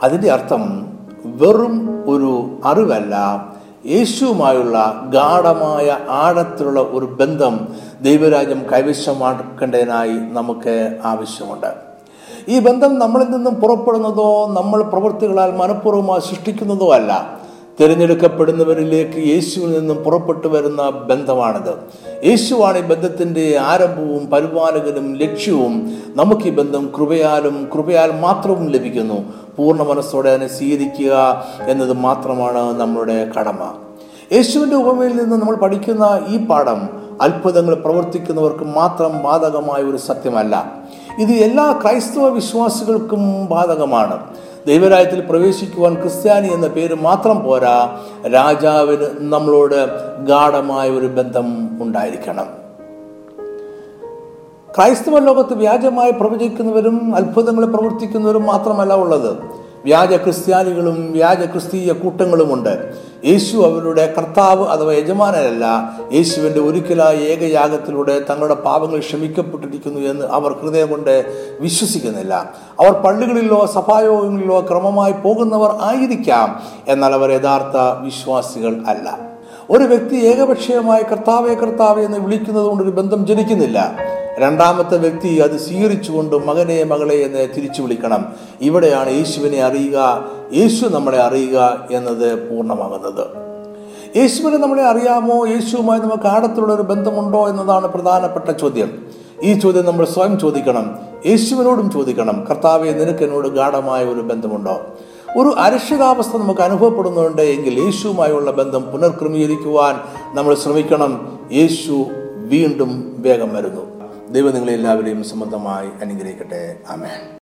A: അതിന്റെ അർത്ഥം വെറും ഒരു അറിവല്ല. യേശുവുമായുള്ള ഗാഠമായ ആഴത്തിലുള്ള ഒരു ബന്ധം ദൈവരാജ്യം കൈവശമാക്കേണ്ടതിനായി നമുക്ക് ആവശ്യമുണ്ട്. ഈ ബന്ധം നമ്മളിൽ നിന്നും പുറപ്പെടുന്നതോ നമ്മൾ പ്രവൃത്തികളാൽ മനഃപൂർവമായി സൃഷ്ടിക്കുന്നതോ അല്ല. തിരഞ്ഞെടുക്കപ്പെടുന്നവരിലേക്ക് യേശുവിൽ നിന്നും പുറപ്പെട്ടു വരുന്ന ബന്ധമാണിത്. യേശുവാണ് ഈ ബന്ധത്തിന്റെ ആരംഭവും പരിപാലകനും ലക്ഷ്യവും. നമുക്ക് ഈ ബന്ധം കൃപയാലും കൃപയാൽ മാത്രവും ലഭിക്കുന്നു. പൂർണ മനസ്സോടെ അതിനെ സ്വീകരിക്കുക എന്നത് മാത്രമാണ് നമ്മുടെ കടമ. യേശുവിന്റെ ഉപമയിൽ നിന്ന് നമ്മൾ പഠിക്കുന്ന ഈ പാഠം അത്ഭുതങ്ങൾ പ്രവർത്തിക്കുന്നവർക്ക് മാത്രം ബാധകമായ ഒരു സത്യമല്ല. ഇത് എല്ലാ ക്രൈസ്തവ വിശ്വാസികൾക്കും ബാധകമാണ്. ദൈവരാജ്യത്തിൽ പ്രവേശിക്കുവാൻ ക്രിസ്ത്യാനി എന്ന പേര് മാത്രം പോരാ രാജാവിന് നമ്മളോട് ഗാഠമായ ഒരു ബന്ധം ഉണ്ടായിരിക്കണം. ക്രൈസ്തവ ലോകത്ത് വ്യാജമായി പ്രവചിക്കുന്നവരും അത്ഭുതങ്ങൾ പ്രവർത്തിക്കുന്നവരും മാത്രമല്ല ഉള്ളത്. വ്യാജ ക്രിസ്ത്യാനികളും വ്യാജ ക്രിസ്തീയ കൂട്ടങ്ങളുമുണ്ട്. യേശു അവരുടെ കർത്താവ് അഥവാ യജമാനരല്ല. യേശുവിന്റെ ഒരിക്കലായ ഏകയാഗത്തിലൂടെ തങ്ങളുടെ പാപങ്ങൾ ക്ഷമിക്കപ്പെട്ടിരിക്കുന്നു എന്ന് അവർ ഹൃദയം കൊണ്ട് വിശ്വസിക്കുന്നില്ല. അവർ പള്ളികളിലോ സഭായോഗങ്ങളിലോ ക്രമമായി പോകുന്നവർ ആയിരിക്കാം. എന്നാൽ അവർ യഥാർത്ഥ വിശ്വാസികൾ അല്ല. ഒരു വ്യക്തി ഏകപക്ഷീയമായി കർത്താവെ കർത്താവെ എന്ന് വിളിക്കുന്നത് കൊണ്ട് ഒരു ബന്ധം ജനിക്കുന്നില്ല. രണ്ടാമത്തെ വ്യക്തി അത് സ്വീകരിച്ചുകൊണ്ട് മകനെ മകളെ എന്ന് തിരിച്ചു വിളിക്കണം. ഇവിടെയാണ് യേശുവിനെ അറിയുക യേശു നമ്മളെ അറിയുക എന്നത് പൂർണമാകുന്നത്. യേശുവിനെ നമ്മളെ അറിയാമോ? യേശുവുമായി നമുക്ക് ആഴത്തിലുള്ള ഒരു ബന്ധമുണ്ടോ എന്നതാണ് പ്രധാനപ്പെട്ട ചോദ്യം. ഈ ചോദ്യം നമ്മൾ സ്വയം ചോദിക്കണം. യേശുവിനോടും ചോദിക്കണം. കർത്താവെ നിനക്ക് എന്നോട് ഗാഠമായ ഒരു ബന്ധമുണ്ടോ? ഒരു അരക്ഷിതാവസ്ഥ നമുക്ക് അനുഭവപ്പെടുന്നുണ്ട് എങ്കിൽ യേശുവുമായുള്ള ബന്ധം പുനർക്രമീകരിക്കുവാൻ നമ്മൾ ശ്രമിക്കണം. യേശു വീണ്ടും വേഗം വരുന്നു. ദൈവം നിങ്ങളെല്ലാവരെയും സംബന്ധമായി അനുഗ്രഹിക്കട്ടെ. ആമേൻ.